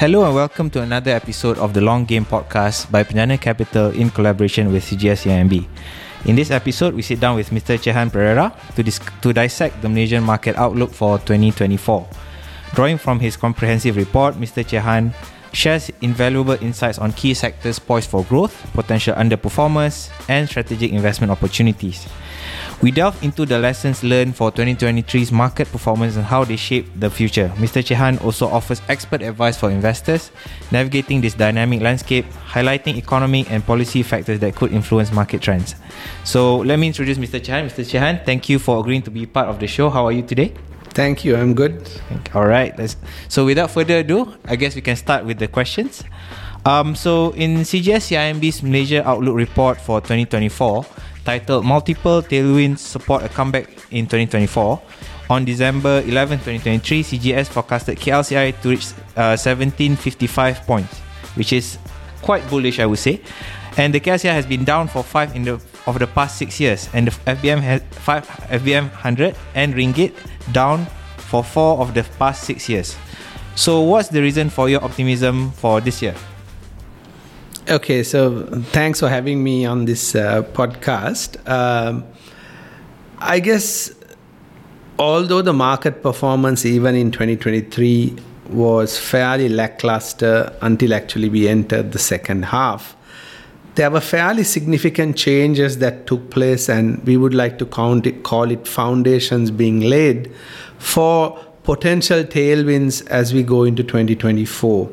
Hello and welcome to another episode of the Long Game Podcast by Penjana Capital in collaboration with CGS CIMB. In this episode, we sit down with Mr. Chehan Perera to, dis- to dissect the Malaysian market outlook for 2024. Drawing from his comprehensive report, Mr. Chehan shares invaluable insights on key sectors poised for growth, potential underperformers, and strategic investment opportunities. We delve into the lessons learned for 2023's market performance and how they shape the future. Mr. Chehan also offers expert advice for investors, navigating this dynamic landscape, highlighting economic and policy factors that could influence market trends. So, let me introduce Mr. Chehan. Mr. Chehan, thank you for agreeing to be part of the show. How are you today? Thank you. I'm good. All right. Let's, so, without further ado, I guess we can start with the questions. Um, so, in CGS CIMB's Malaysia Outlook report for 2024, titled Multiple Tailwinds Support a Comeback in 2024. On December 11, 2023, CGS forecasted KLCI to reach uh, 1755 points, which is quite bullish, I would say. And the KLCI has been down for five in the of the past six years, and the FBM has five FBM 100 and Ringgit down for four of the past six years. So, what's the reason for your optimism for this year? Okay, so thanks for having me on this uh, podcast. Um, I guess although the market performance even in 2023 was fairly lackluster until actually we entered the second half, there were fairly significant changes that took place, and we would like to count it, call it foundations being laid for potential tailwinds as we go into 2024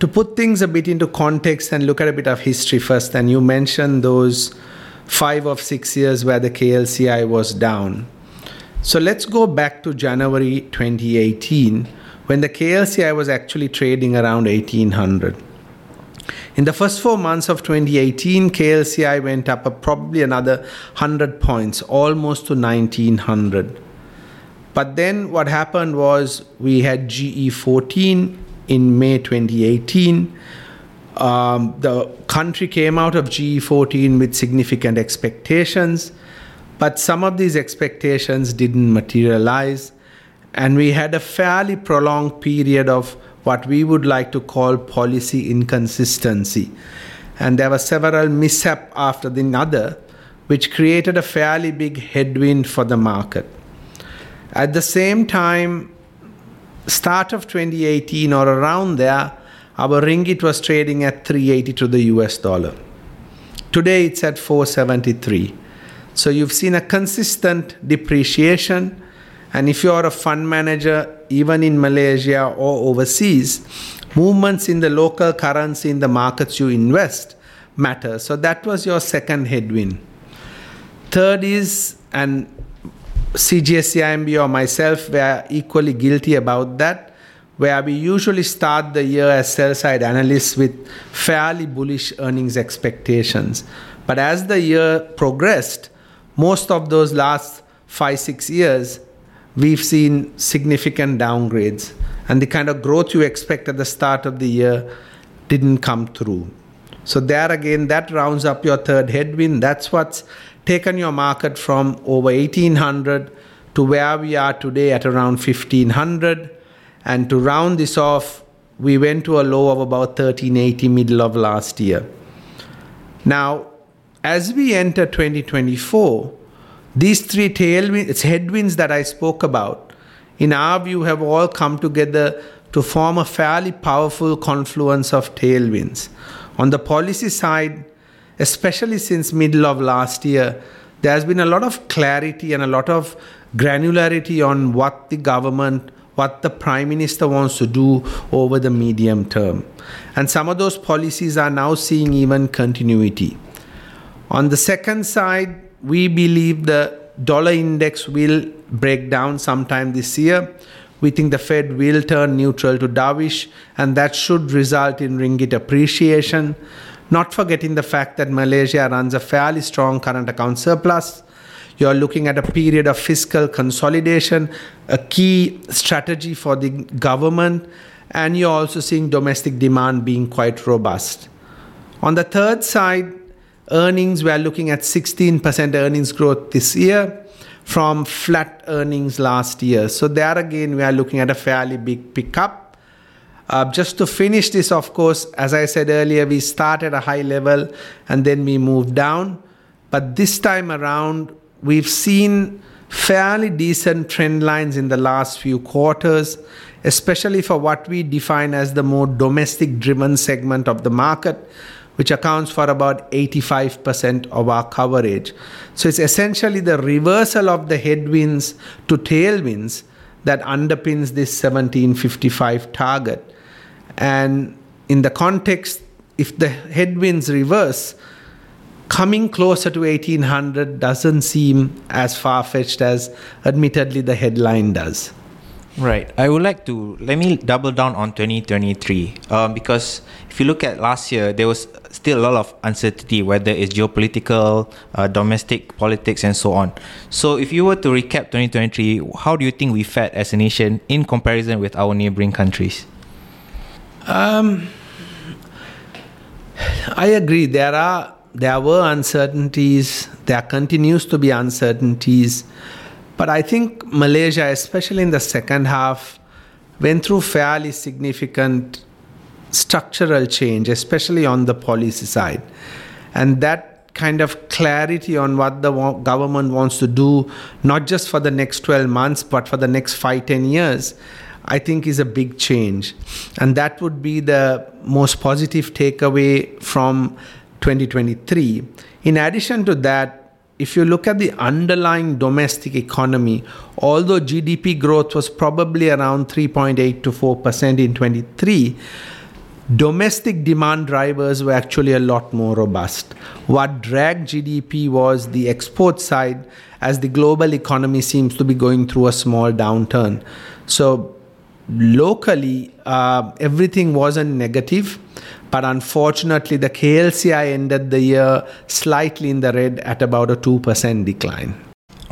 to put things a bit into context and look at a bit of history first, and you mentioned those five of six years where the KLCI was down. So let's go back to January 2018 when the KLCI was actually trading around 1800. In the first four months of 2018, KLCI went up probably another 100 points, almost to 1900. But then what happened was we had GE14 in May 2018. Um, the country came out of GE14 with significant expectations, but some of these expectations didn't materialize. And we had a fairly prolonged period of what we would like to call policy inconsistency. And there were several mishaps after the other, which created a fairly big headwind for the market. At the same time, start of 2018 or around there, our ringgit was trading at 380 to the US dollar. Today it's at 473. So you've seen a consistent depreciation. And if you're a fund manager, even in Malaysia or overseas, movements in the local currency in the markets you invest matter. So that was your second headwind. Third is, and CGSCIMB or myself were equally guilty about that, where we usually start the year as sell side analysts with fairly bullish earnings expectations. But as the year progressed, most of those last five, six years, we've seen significant downgrades. And the kind of growth you expect at the start of the year didn't come through. So, there again, that rounds up your third headwind. That's what's taken your market from over 1800 to where we are today at around 1500 and to round this off we went to a low of about 1380 middle of last year. Now as we enter 2024 these three tailwinds headwinds that i spoke about in our view have all come together to form a fairly powerful confluence of tailwinds. On the policy side especially since middle of last year, there has been a lot of clarity and a lot of granularity on what the government, what the prime minister wants to do over the medium term. And some of those policies are now seeing even continuity. On the second side, we believe the dollar index will break down sometime this year. We think the Fed will turn neutral to dovish, and that should result in ringgit appreciation not forgetting the fact that Malaysia runs a fairly strong current account surplus. You're looking at a period of fiscal consolidation, a key strategy for the government, and you're also seeing domestic demand being quite robust. On the third side, earnings, we're looking at 16% earnings growth this year from flat earnings last year. So, there again, we are looking at a fairly big pickup. Uh, just to finish this, of course, as I said earlier, we start at a high level and then we move down. But this time around, we've seen fairly decent trend lines in the last few quarters, especially for what we define as the more domestic driven segment of the market, which accounts for about 85% of our coverage. So it's essentially the reversal of the headwinds to tailwinds that underpins this 1755 target. And in the context, if the headwinds reverse, coming closer to 1800 doesn't seem as far fetched as admittedly the headline does. Right. I would like to let me double down on 2023 um, because if you look at last year, there was still a lot of uncertainty whether it's geopolitical, uh, domestic politics, and so on. So, if you were to recap 2023, how do you think we fared as a nation in comparison with our neighboring countries? Um, I agree. There are there were uncertainties. There continues to be uncertainties, but I think Malaysia, especially in the second half, went through fairly significant structural change, especially on the policy side, and that kind of clarity on what the government wants to do, not just for the next 12 months, but for the next five, 10 years, I think is a big change. And that would be the most positive takeaway from 2023. In addition to that, if you look at the underlying domestic economy, although GDP growth was probably around 3.8 to 4% in 23, domestic demand drivers were actually a lot more robust. What dragged GDP was the export side, as the global economy seems to be going through a small downturn. So locally, uh, everything wasn't negative, but unfortunately, the KLCI ended the year slightly in the red at about a 2% decline.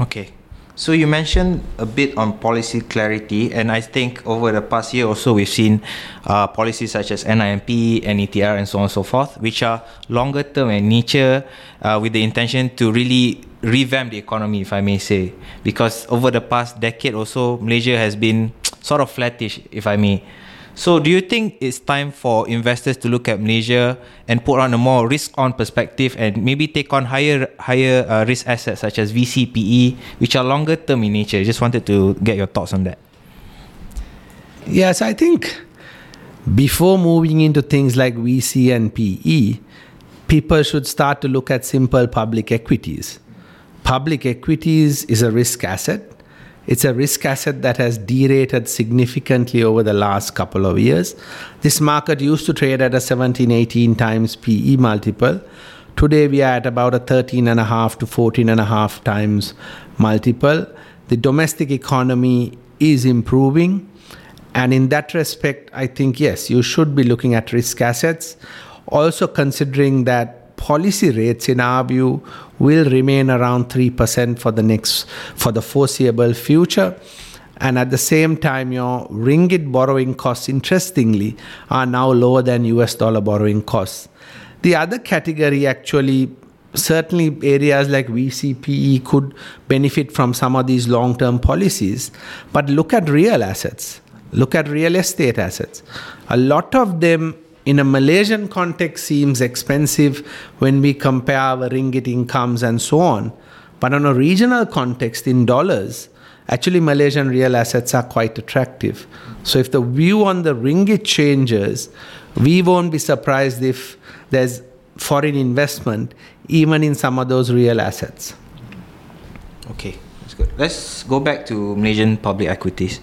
Okay. So you mentioned a bit on policy clarity, and I think over the past year or so, we've seen uh, policies such as NIMP, NETR, and so on and so forth, which are longer term in nature, uh, with the intention to really revamp the economy, if I may say. Because over the past decade or so, Malaysia has been sort of flattish, if I may. So, do you think it's time for investors to look at Malaysia and put on a more risk-on perspective and maybe take on higher higher uh, risk assets such as VCPE, which are longer term in nature? I just wanted to get your thoughts on that. Yes, I think before moving into things like VC and PE, people should start to look at simple public equities. Public equities is a risk asset it's a risk asset that has derated significantly over the last couple of years. This market used to trade at a 17, 18 times PE multiple. Today we are at about a 13 and a half to 14 and a half times multiple. The domestic economy is improving. And in that respect, I think, yes, you should be looking at risk assets. Also, considering that policy rates, in our view, will remain around 3% for the next for the foreseeable future. And at the same time, your ringgit borrowing costs, interestingly, are now lower than US dollar borrowing costs. The other category actually certainly areas like VCPE could benefit from some of these long term policies. But look at real assets, look at real estate assets. A lot of them in a Malaysian context seems expensive when we compare our ringgit incomes and so on. But on a regional context in dollars, actually Malaysian real assets are quite attractive. So if the view on the ringgit changes, we won't be surprised if there's foreign investment even in some of those real assets. Okay, that's good. Let's go back to Malaysian public equities.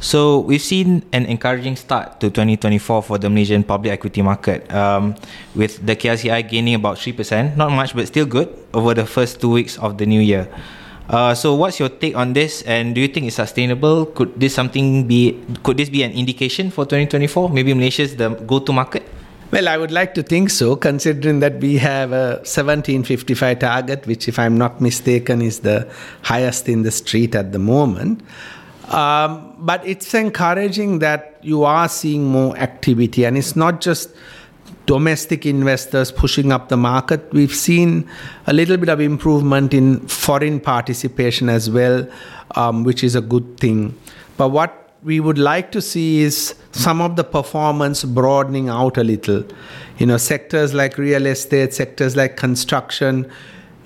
So we've seen an encouraging start to 2024 for the Malaysian public equity market, um, with the KLCI gaining about three percent, not much but still good over the first two weeks of the new year. Uh, so what's your take on this, and do you think it's sustainable? Could this something be? Could this be an indication for 2024? Maybe Malaysia's the go-to market. Well, I would like to think so, considering that we have a 1755 target, which, if I'm not mistaken, is the highest in the street at the moment. Um, but it's encouraging that you are seeing more activity, and it's not just domestic investors pushing up the market. We've seen a little bit of improvement in foreign participation as well, um, which is a good thing. But what we would like to see is some of the performance broadening out a little. You know, sectors like real estate, sectors like construction,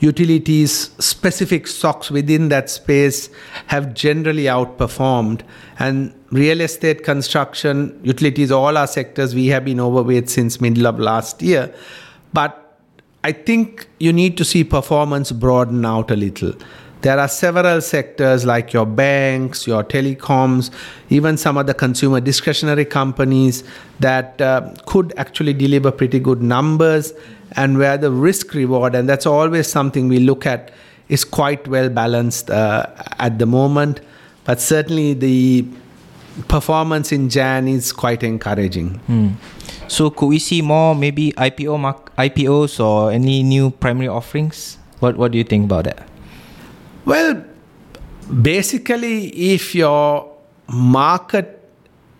utilities, specific stocks within that space have generally outperformed. And real estate, construction, utilities, all our sectors we have been overweight since middle of last year. But I think you need to see performance broaden out a little. There are several sectors like your banks, your telecoms, even some of the consumer discretionary companies that uh, could actually deliver pretty good numbers and where the risk reward, and that's always something we look at, is quite well balanced uh, at the moment. But certainly the performance in Jan is quite encouraging. Hmm. So could we see more maybe IPO IPOs or any new primary offerings? What what do you think about that? Well, basically, if your market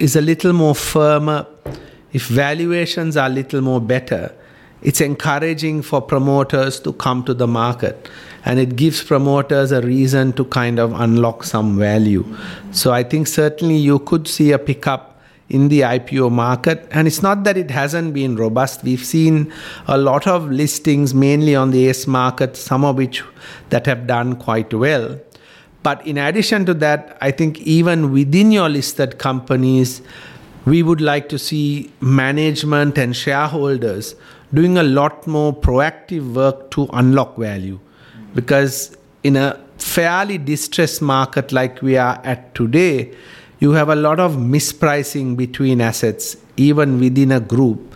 is a little more firmer, if valuations are a little more better, it's encouraging for promoters to come to the market and it gives promoters a reason to kind of unlock some value. So I think certainly you could see a pickup in the IPO market. And it's not that it hasn't been robust. We've seen a lot of listings, mainly on the ACE market, some of which that have done quite well. But in addition to that, I think even within your listed companies, we would like to see management and shareholders doing a lot more proactive work to unlock value. Because in a fairly distressed market like we are at today, you have a lot of mispricing between assets, even within a group.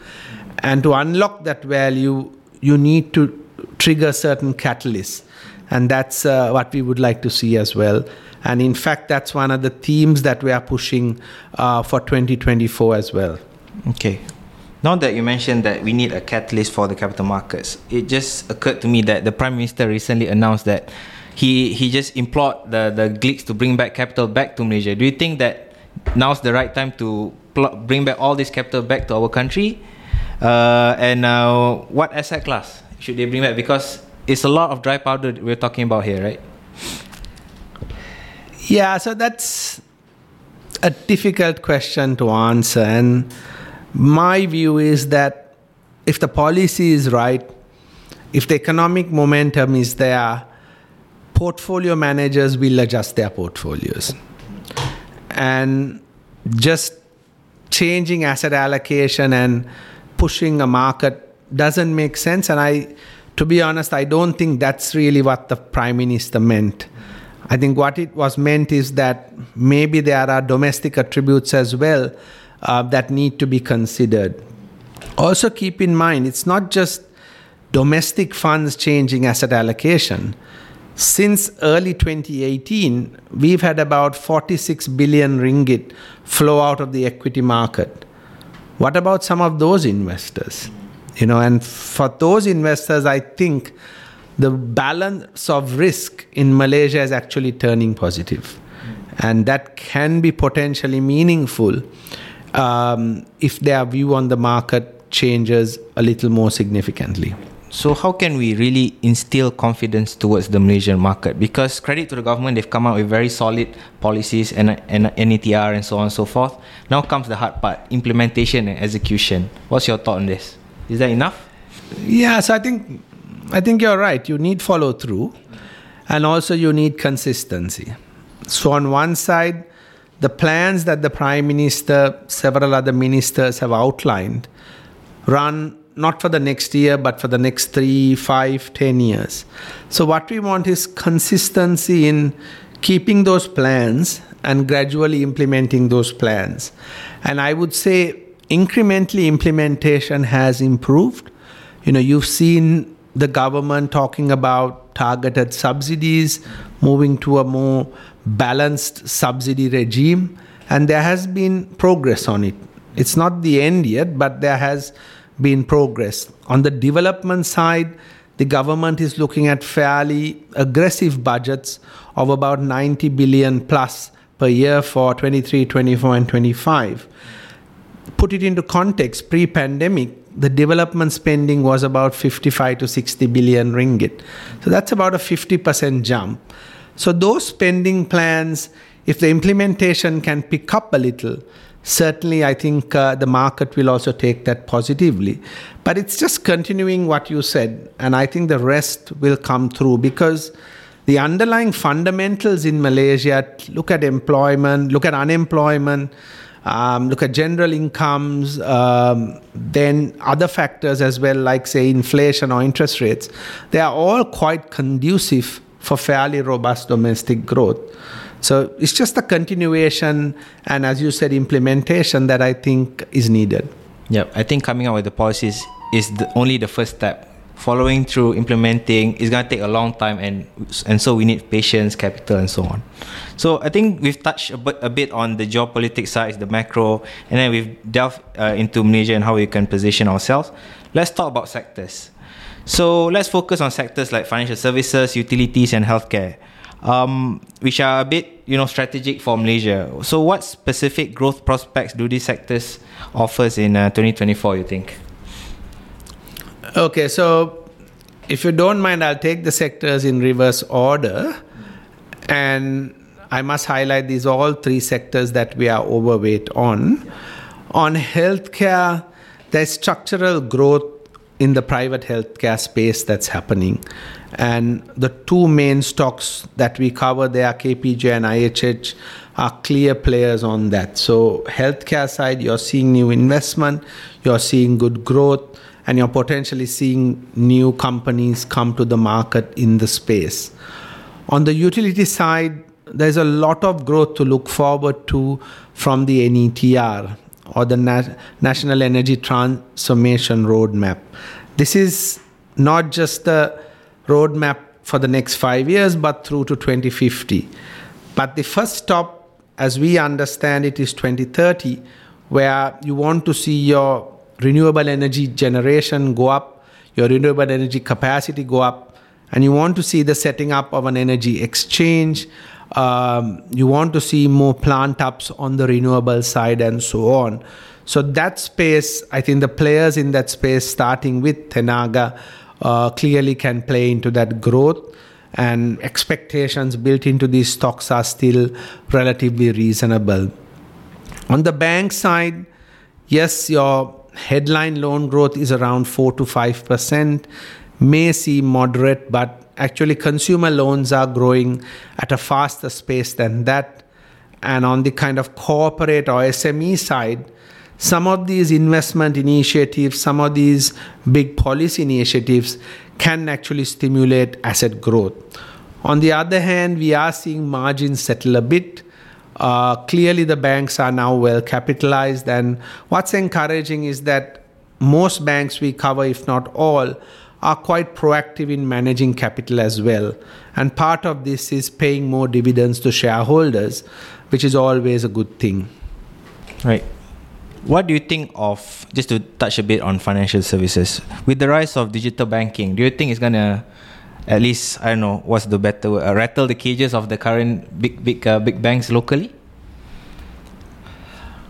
And to unlock that value, you need to trigger certain catalysts. And that's uh, what we would like to see as well. And in fact, that's one of the themes that we are pushing uh, for 2024 as well. Okay. Now that you mentioned that we need a catalyst for the capital markets, it just occurred to me that the Prime Minister recently announced that he, he just implored the, the GLICs to bring back capital back to Malaysia. Do you think that now's the right time to pl- bring back all this capital back to our country? Uh, and uh, what asset class should they bring back? Because it's a lot of dry powder we're talking about here, right? Yeah, so that's a difficult question to answer. And my view is that if the policy is right, if the economic momentum is there, portfolio managers will adjust their portfolios. And just changing asset allocation and pushing a market doesn't make sense. And I, to be honest, I don't think that's really what the prime minister meant. I think what it was meant is that maybe there are domestic attributes as well uh, that need to be considered. Also, keep in mind, it's not just domestic funds changing asset allocation. Since early 2018, we've had about 46 billion ringgit flow out of the equity market. What about some of those investors? You know, and for those investors, I think the balance of risk in Malaysia is actually turning positive. And that can be potentially meaningful um, if their view on the market changes a little more significantly. So how can we really instill confidence towards the Malaysian market? Because credit to the government, they've come out with very solid policies and, and NETR and so on and so forth. Now comes the hard part, implementation and execution. What's your thought on this? Is that enough? Yeah, so I think I think you're right. You need follow through, and also you need consistency. So on one side, the plans that the prime minister, several other ministers have outlined, run not for the next year, but for the next three, five, ten years. So what we want is consistency in keeping those plans and gradually implementing those plans. And I would say incrementally implementation has improved. You know, you've seen the government talking about targeted subsidies, moving to a more balanced subsidy regime, and there has been progress on it. It's not the end yet, but there has been progress. On the development side, the government is looking at fairly aggressive budgets of about 90 billion plus per year for 23, 24, and 25. Put it into context, pre pandemic, the development spending was about 55 to 60 billion ringgit. So that's about a 50% jump. So those spending plans if the implementation can pick up a little, certainly I think uh, the market will also take that positively. But it's just continuing what you said, and I think the rest will come through because the underlying fundamentals in Malaysia look at employment, look at unemployment, um, look at general incomes, um, then other factors as well, like say inflation or interest rates. They are all quite conducive for fairly robust domestic growth. So it's just a continuation and, as you said, implementation that I think is needed. Yeah, I think coming out with the policies is the, only the first step. Following through, implementing is going to take a long time, and and so we need patience, capital, and so on. So I think we've touched a bit, a bit on the geopolitics side, the macro, and then we've delved uh, into Malaysia and how we can position ourselves. Let's talk about sectors. So let's focus on sectors like financial services, utilities, and healthcare, um, which are a bit, you know, strategic for Malaysia. So, what specific growth prospects do these sectors offers in uh, 2024? You think? Okay, so if you don't mind, I'll take the sectors in reverse order, and I must highlight these all three sectors that we are overweight on. On healthcare, there's structural growth in the private healthcare space that's happening. And the two main stocks that we cover there, KPJ and IHH, are clear players on that. So, healthcare side, you're seeing new investment, you're seeing good growth, and you're potentially seeing new companies come to the market in the space. On the utility side, there's a lot of growth to look forward to from the NETR or the Na- National Energy Transformation Roadmap. This is not just the roadmap for the next five years, but through to 2050. But the first stop, as we understand it, is 2030, where you want to see your renewable energy generation go up, your renewable energy capacity go up, and you want to see the setting up of an energy exchange, um, you want to see more plant ups on the renewable side and so on. So that space, I think the players in that space, starting with Tenaga, uh, clearly can play into that growth. And expectations built into these stocks are still relatively reasonable. On the bank side, yes, your headline loan growth is around 4 to 5%, may seem moderate, but actually consumer loans are growing at a faster pace than that and on the kind of corporate or SME side some of these investment initiatives some of these big policy initiatives can actually stimulate asset growth on the other hand we are seeing margins settle a bit uh, clearly the banks are now well capitalized and what's encouraging is that most banks we cover if not all are quite proactive in managing capital as well. And part of this is paying more dividends to shareholders, which is always a good thing. Right. What do you think of, just to touch a bit on financial services, with the rise of digital banking, do you think it's to at least, I don't know, what's the better word, uh, rattle the cages of the current big, big, uh, big banks locally?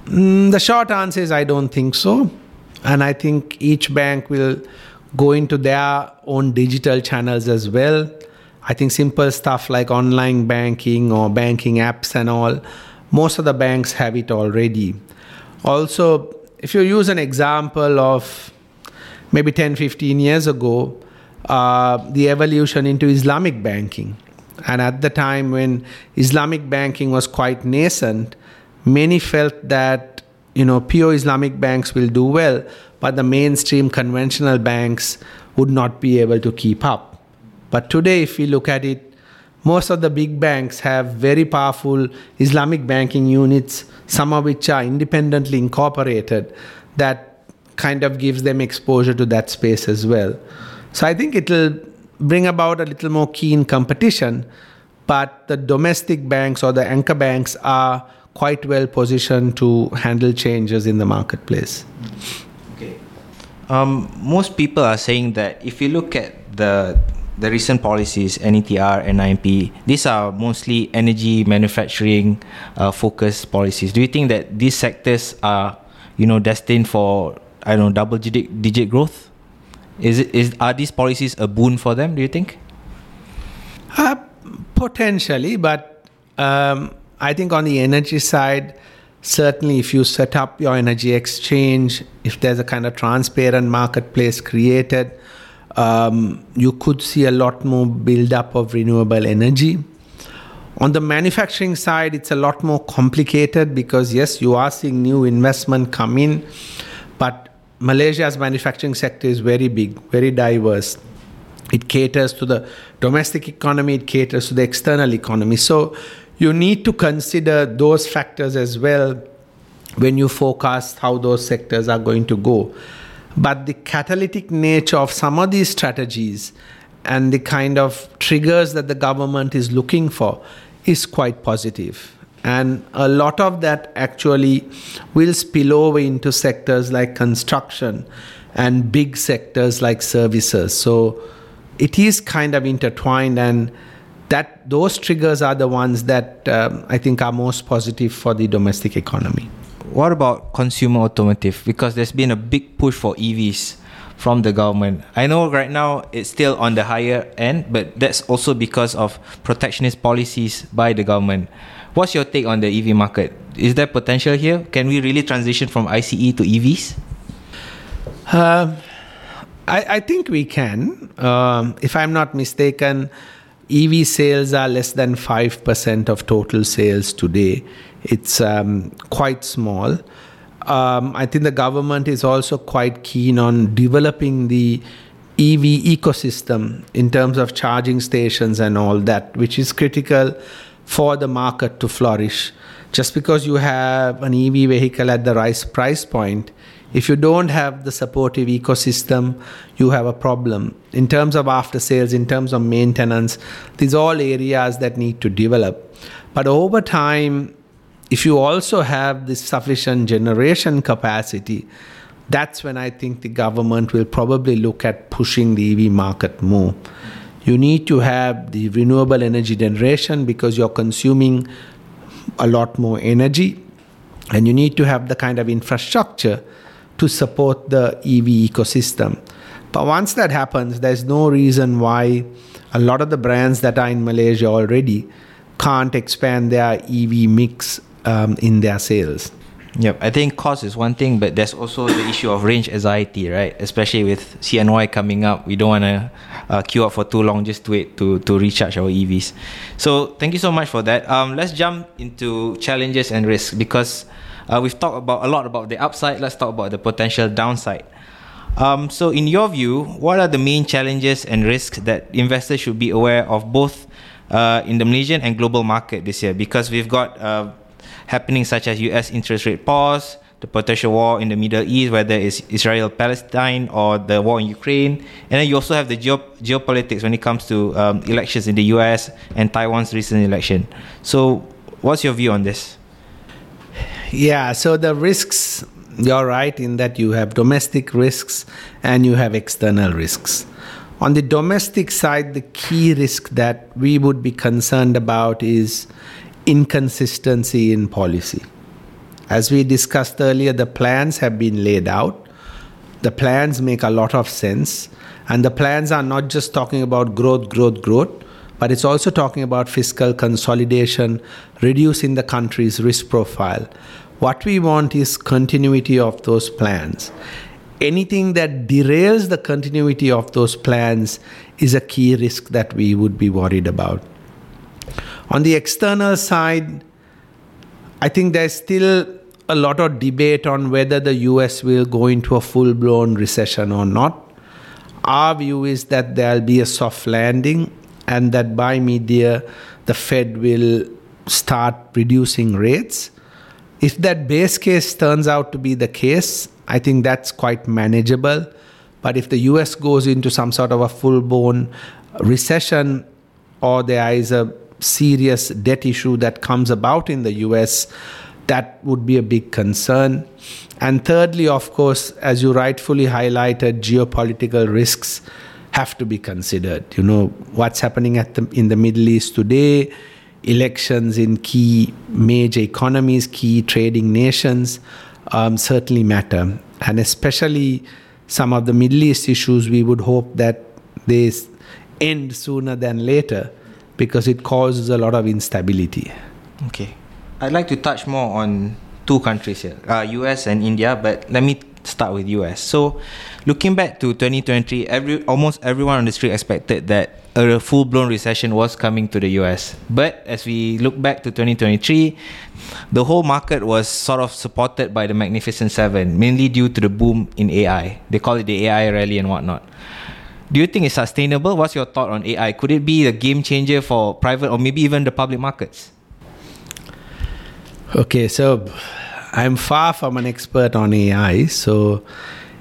Mm, the short answer is I don't think so. And I think each bank will go into their own digital channels as well. I think simple stuff like online banking or banking apps and all, most of the banks have it already. Also, if you use an example of maybe 10, 15 years ago, uh, the evolution into Islamic banking. And at the time when Islamic banking was quite nascent, many felt that you know pure Islamic banks will do well, but the mainstream conventional banks would not be able to keep up. But today, if we look at it, most of the big banks have very powerful Islamic banking units, some of which are independently incorporated, that kind of gives them exposure to that space as well. So I think it'll bring about a little more keen competition, but the domestic banks or the anchor banks are quite well positioned to handle changes in the marketplace. Um, most people are saying that if you look at the the recent policies, NETR and NIMP, these are mostly energy manufacturing uh, focused policies. Do you think that these sectors are, you know, destined for I don't know double digit digit growth? Is it is are these policies a boon for them? Do you think? Uh, potentially, but um, I think on the energy side, certainly if you set up your energy exchange, if there's a kind of transparent marketplace created, um, you could see a lot more buildup of renewable energy. On the manufacturing side, it's a lot more complicated because, yes, you are seeing new investment come in, but Malaysia's manufacturing sector is very big, very diverse. It caters to the domestic economy, it caters to the external economy. So you need to consider those factors as well when you forecast how those sectors are going to go. But the catalytic nature of some of these strategies and the kind of triggers that the government is looking for is quite positive. And a lot of that actually will spill over into sectors like construction and big sectors like services. So it is kind of intertwined and that those triggers are the ones that um, I think are most positive for the domestic economy. What about consumer automotive? Because there's been a big push for EVs from the government. I know right now it's still on the higher end, but that's also because of protectionist policies by the government. What's your take on the EV market? Is there potential here? Can we really transition from ICE to EVs? Uh, I, I, think we can. Um, if I'm not mistaken, EV sales are less than 5% of total sales today. It's um, quite small. Um, I think the government is also quite keen on developing the EV ecosystem in terms of charging stations and all that, which is critical for the market to flourish. Just because you have an EV vehicle at the right price point, if you don't have the supportive ecosystem, you have a problem. In terms of after sales, in terms of maintenance, these are all areas that need to develop. But over time, if you also have this sufficient generation capacity, that's when I think the government will probably look at pushing the EV market more. You need to have the renewable energy generation because you're consuming a lot more energy, and you need to have the kind of infrastructure to support the EV ecosystem. But once that happens, there's no reason why a lot of the brands that are in Malaysia already can't expand their EV mix um, in their sales. Yep, I think cost is one thing, but there's also the issue of range anxiety, right? Especially with CNY coming up, we don't want to uh, queue up for too long just to wait to, to recharge our EVs. So thank you so much for that. Um, let's jump into challenges and risks because uh, we've talked about a lot about the upside. Let's talk about the potential downside. Um, so, in your view, what are the main challenges and risks that investors should be aware of, both uh, in the Malaysian and global market this year? Because we've got uh, happenings such as U.S. interest rate pause, the potential war in the Middle East, whether it's Israel Palestine or the war in Ukraine, and then you also have the geo- geopolitics when it comes to um, elections in the U.S. and Taiwan's recent election. So, what's your view on this? Yeah, so the risks, you're right in that you have domestic risks and you have external risks. On the domestic side, the key risk that we would be concerned about is inconsistency in policy. As we discussed earlier, the plans have been laid out. The plans make a lot of sense. And the plans are not just talking about growth, growth, growth, but it's also talking about fiscal consolidation, reducing the country's risk profile. What we want is continuity of those plans. Anything that derails the continuity of those plans is a key risk that we would be worried about. On the external side, I think there's still a lot of debate on whether the US will go into a full blown recession or not. Our view is that there'll be a soft landing and that by year, the Fed will start reducing rates. If that base case turns out to be the case, I think that's quite manageable. But if the US goes into some sort of a full blown recession or there is a serious debt issue that comes about in the US, that would be a big concern. And thirdly, of course, as you rightfully highlighted, geopolitical risks have to be considered. You know, what's happening at the, in the Middle East today, elections in key major economies, key trading nations um, certainly matter. And especially some of the Middle East issues, we would hope that they end sooner than later because it causes a lot of instability. Okay. I'd like to touch more on two countries here, uh, US and India, but let me start with US. So, looking back to 2023, every almost everyone on the street expected that a full-blown recession was coming to the US. But as we look back to 2023, the whole market was sort of supported by the Magnificent Seven, mainly due to the boom in AI. They call it the AI rally and whatnot. Do you think it's sustainable? What's your thought on AI? Could it be a game changer for private or maybe even the public markets? Okay, so I'm far from an expert on AI, so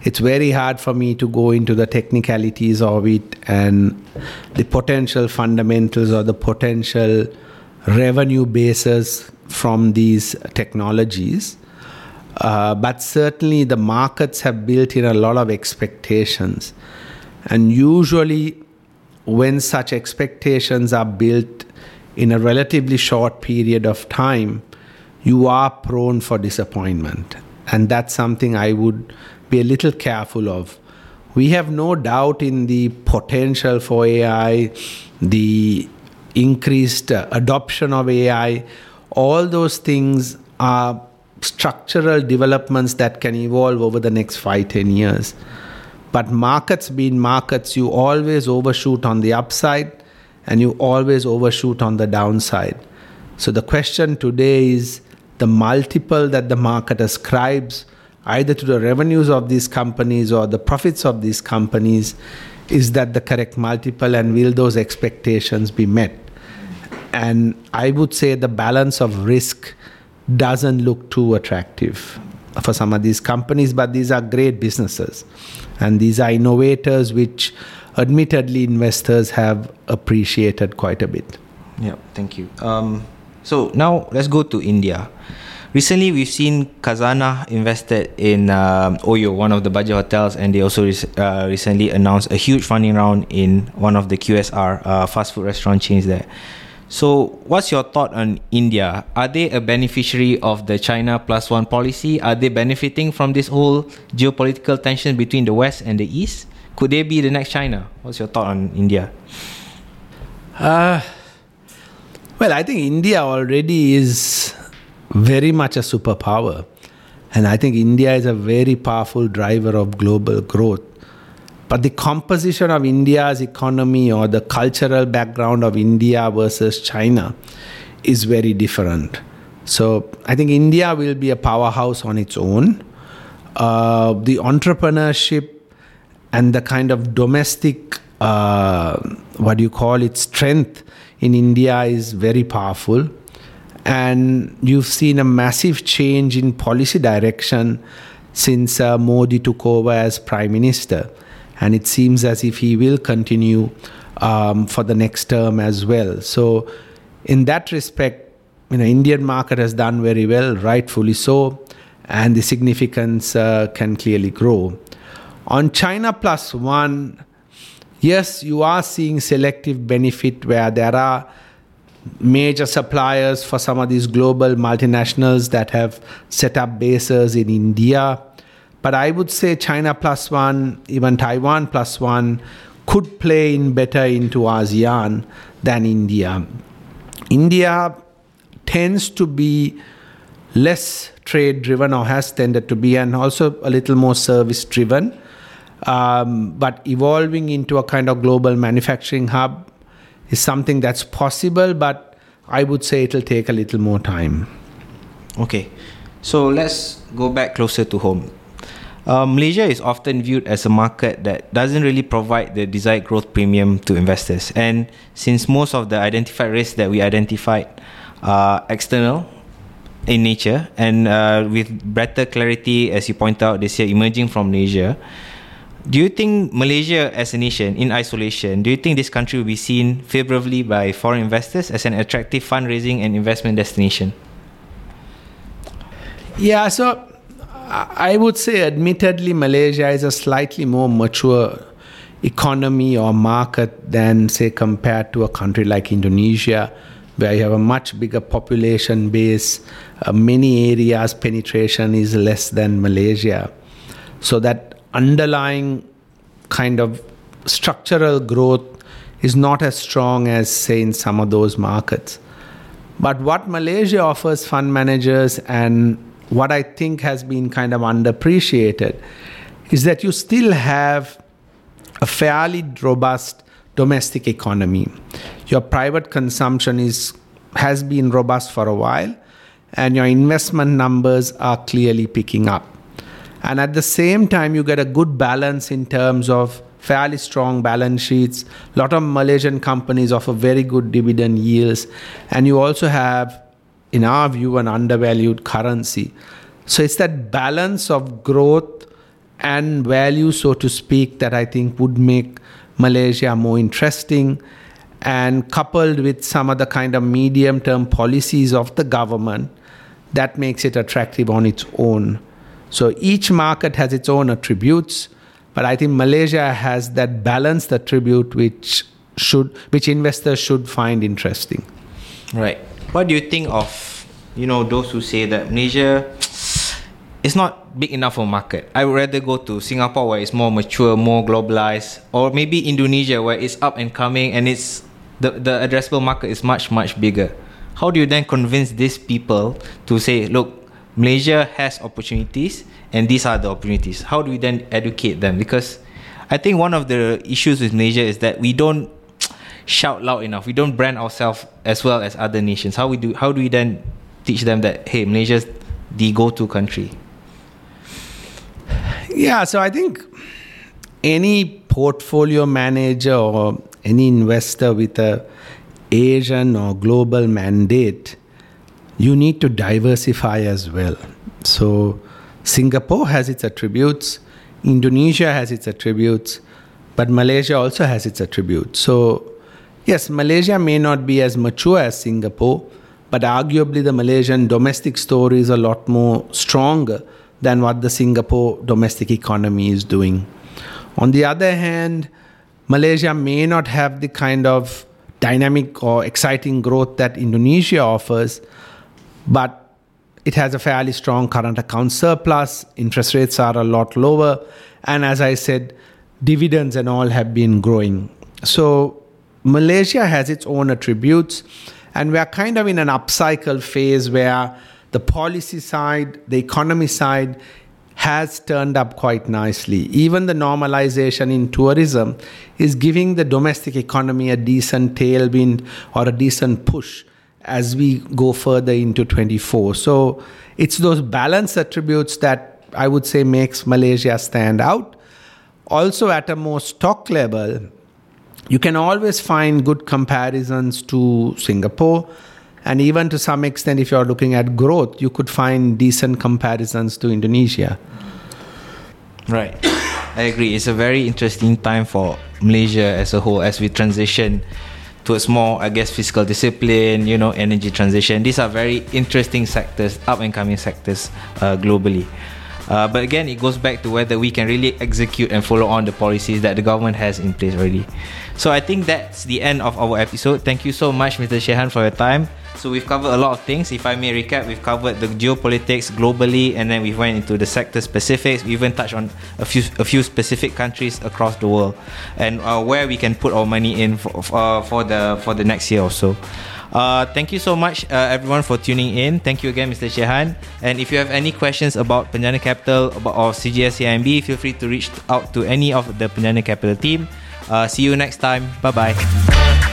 it's very hard for me to go into the technicalities of it and the potential fundamentals or the potential revenue bases from these technologies. Uh, but certainly, the markets have built in a lot of expectations. And usually, when such expectations are built in a relatively short period of time, you are prone for disappointment. And that's something I would be a little careful of. We have no doubt in the potential for AI, the increased adoption of AI. All those things are structural developments that can evolve over the next five, ten years. But markets being markets, you always overshoot on the upside and you always overshoot on the downside. So the question today is the multiple that the market ascribes either to the revenues of these companies or the profits of these companies is that the correct multiple and will those expectations be met? And i would say the balance of risk doesn't look too attractive for some of these companies but these are great businesses. And these are innovators which admittedly investors have appreciated quite a bit. Yeah thank you. Um, so now let's go to india Recently, we've seen Khazanah invested in um, Oyo, one of the budget hotels, and they also uh, recently announced a huge funding round in one of the QSR uh, fast food restaurant chains there. So, what's your thought on India? Are they a beneficiary of the China plus one policy? Are they benefiting from this whole geopolitical tension between the West and the East? Could they be the next China? What's your thought on India? Uh, well, I think India already is very much a superpower. And I think India is a very powerful driver of global growth. But the composition of India's economy or the cultural background of India versus China is very different. So I think India will be a powerhouse on its own. Uh, the entrepreneurship and the kind of domestic, uh, what do you call it, strength in India is very powerful and you've seen a massive change in policy direction since uh, Modi took over as prime minister. And it seems as if he will continue um, for the next term as well. So, in that respect, you know, Indian market has done very well, rightfully so, and the significance uh, can clearly grow. On China plus one, yes, you are seeing selective benefit where there are major suppliers for some of these global multinationals that have set up bases in India. But I would say China plus one, even Taiwan plus one, could play in better into ASEAN than India. India tends to be less trade driven or has tended to be, and also a little more service driven. Um, but evolving into a kind of global manufacturing hub is something that's possible, but I would say it'll take a little more time. Okay, so let's go back closer to home. Uh, Malaysia is often viewed as a market that doesn't really provide the desired growth premium to investors. And since most of the identified risks that we identified are external in nature and uh, with better clarity, as you point out this year, emerging from Malaysia, do you think Malaysia as a nation in isolation, do you think this country will be seen favorably by foreign investors as an attractive fundraising and investment destination? Yeah, so I would say, admittedly, Malaysia is a slightly more mature economy or market than, say, compared to a country like Indonesia, where you have a much bigger population base. Uh, many areas penetration is less than Malaysia. So that underlying kind of structural growth is not as strong as, say, in some of those markets. But what Malaysia offers fund managers and what I think has been kind of underappreciated is that you still have a fairly robust domestic economy. Your private consumption is has been robust for a while and your investment numbers are clearly picking up. And at the same time you get a good balance in terms of fairly strong balance sheets. A lot of Malaysian companies offer very good dividend yields and you also have in our view an undervalued currency. So it's that balance of growth and value, so to speak, that I think would make Malaysia more interesting. And coupled with some of the kind of medium term policies of the government, that makes it attractive on its own. So each market has its own attributes, but I think Malaysia has that balanced attribute which should which investors should find interesting. Right. What do you think of you know those who say that Malaysia it's not big enough for market. I would rather go to Singapore where it's more mature, more globalized, or maybe Indonesia where it's up and coming and it's the, the addressable market is much, much bigger. How do you then convince these people to say, look, Malaysia has opportunities and these are the opportunities? How do we then educate them? Because I think one of the issues with Malaysia is that we don't shout loud enough. We don't brand ourselves as well as other nations. How we do how do we then teach them that hey, Malaysia's the go-to country? Yeah, so I think any portfolio manager or any investor with a Asian or global mandate, you need to diversify as well. So Singapore has its attributes, Indonesia has its attributes, but Malaysia also has its attributes. So yes, Malaysia may not be as mature as Singapore, but arguably the Malaysian domestic story is a lot more stronger than what the Singapore domestic economy is doing. On the other hand, Malaysia may not have the kind of dynamic or exciting growth that Indonesia offers, but it has a fairly strong current account surplus, interest rates are a lot lower, and as I said, dividends and all have been growing. So Malaysia has its own attributes, and we are kind of in an upcycle phase where the policy side, the economy side has turned up quite nicely. Even the normalization in tourism is giving the domestic economy a decent tailwind or a decent push as we go further into 24. So it's those balance attributes that I would say makes Malaysia stand out. Also at a more stock level, you can always find good comparisons to Singapore and even to some extent, if you're looking at growth, you could find decent comparisons to Indonesia. Right. I agree. It's a very interesting time for Malaysia as a whole as we transition towards more, I guess, fiscal discipline, you know, energy transition. These are very interesting sectors, up and coming sectors uh, globally. Uh, but again, it goes back to whether we can really execute and follow on the policies that the government has in place already. So I think that's the end of our episode. Thank you so much, Mr. Chehan, for your time. So we've covered a lot of things. If I may recap, we've covered the geopolitics globally, and then we've went into the sector specifics. We even touched on a few a few specific countries across the world, and uh, where we can put our money in for uh, for the for the next year or so. Uh, thank you so much, uh, everyone, for tuning in. Thank you again, Mr. Shehan. And if you have any questions about Penjana Capital or CGS CIMB, feel free to reach out to any of the Penjana Capital team. Uh, see you next time. Bye bye.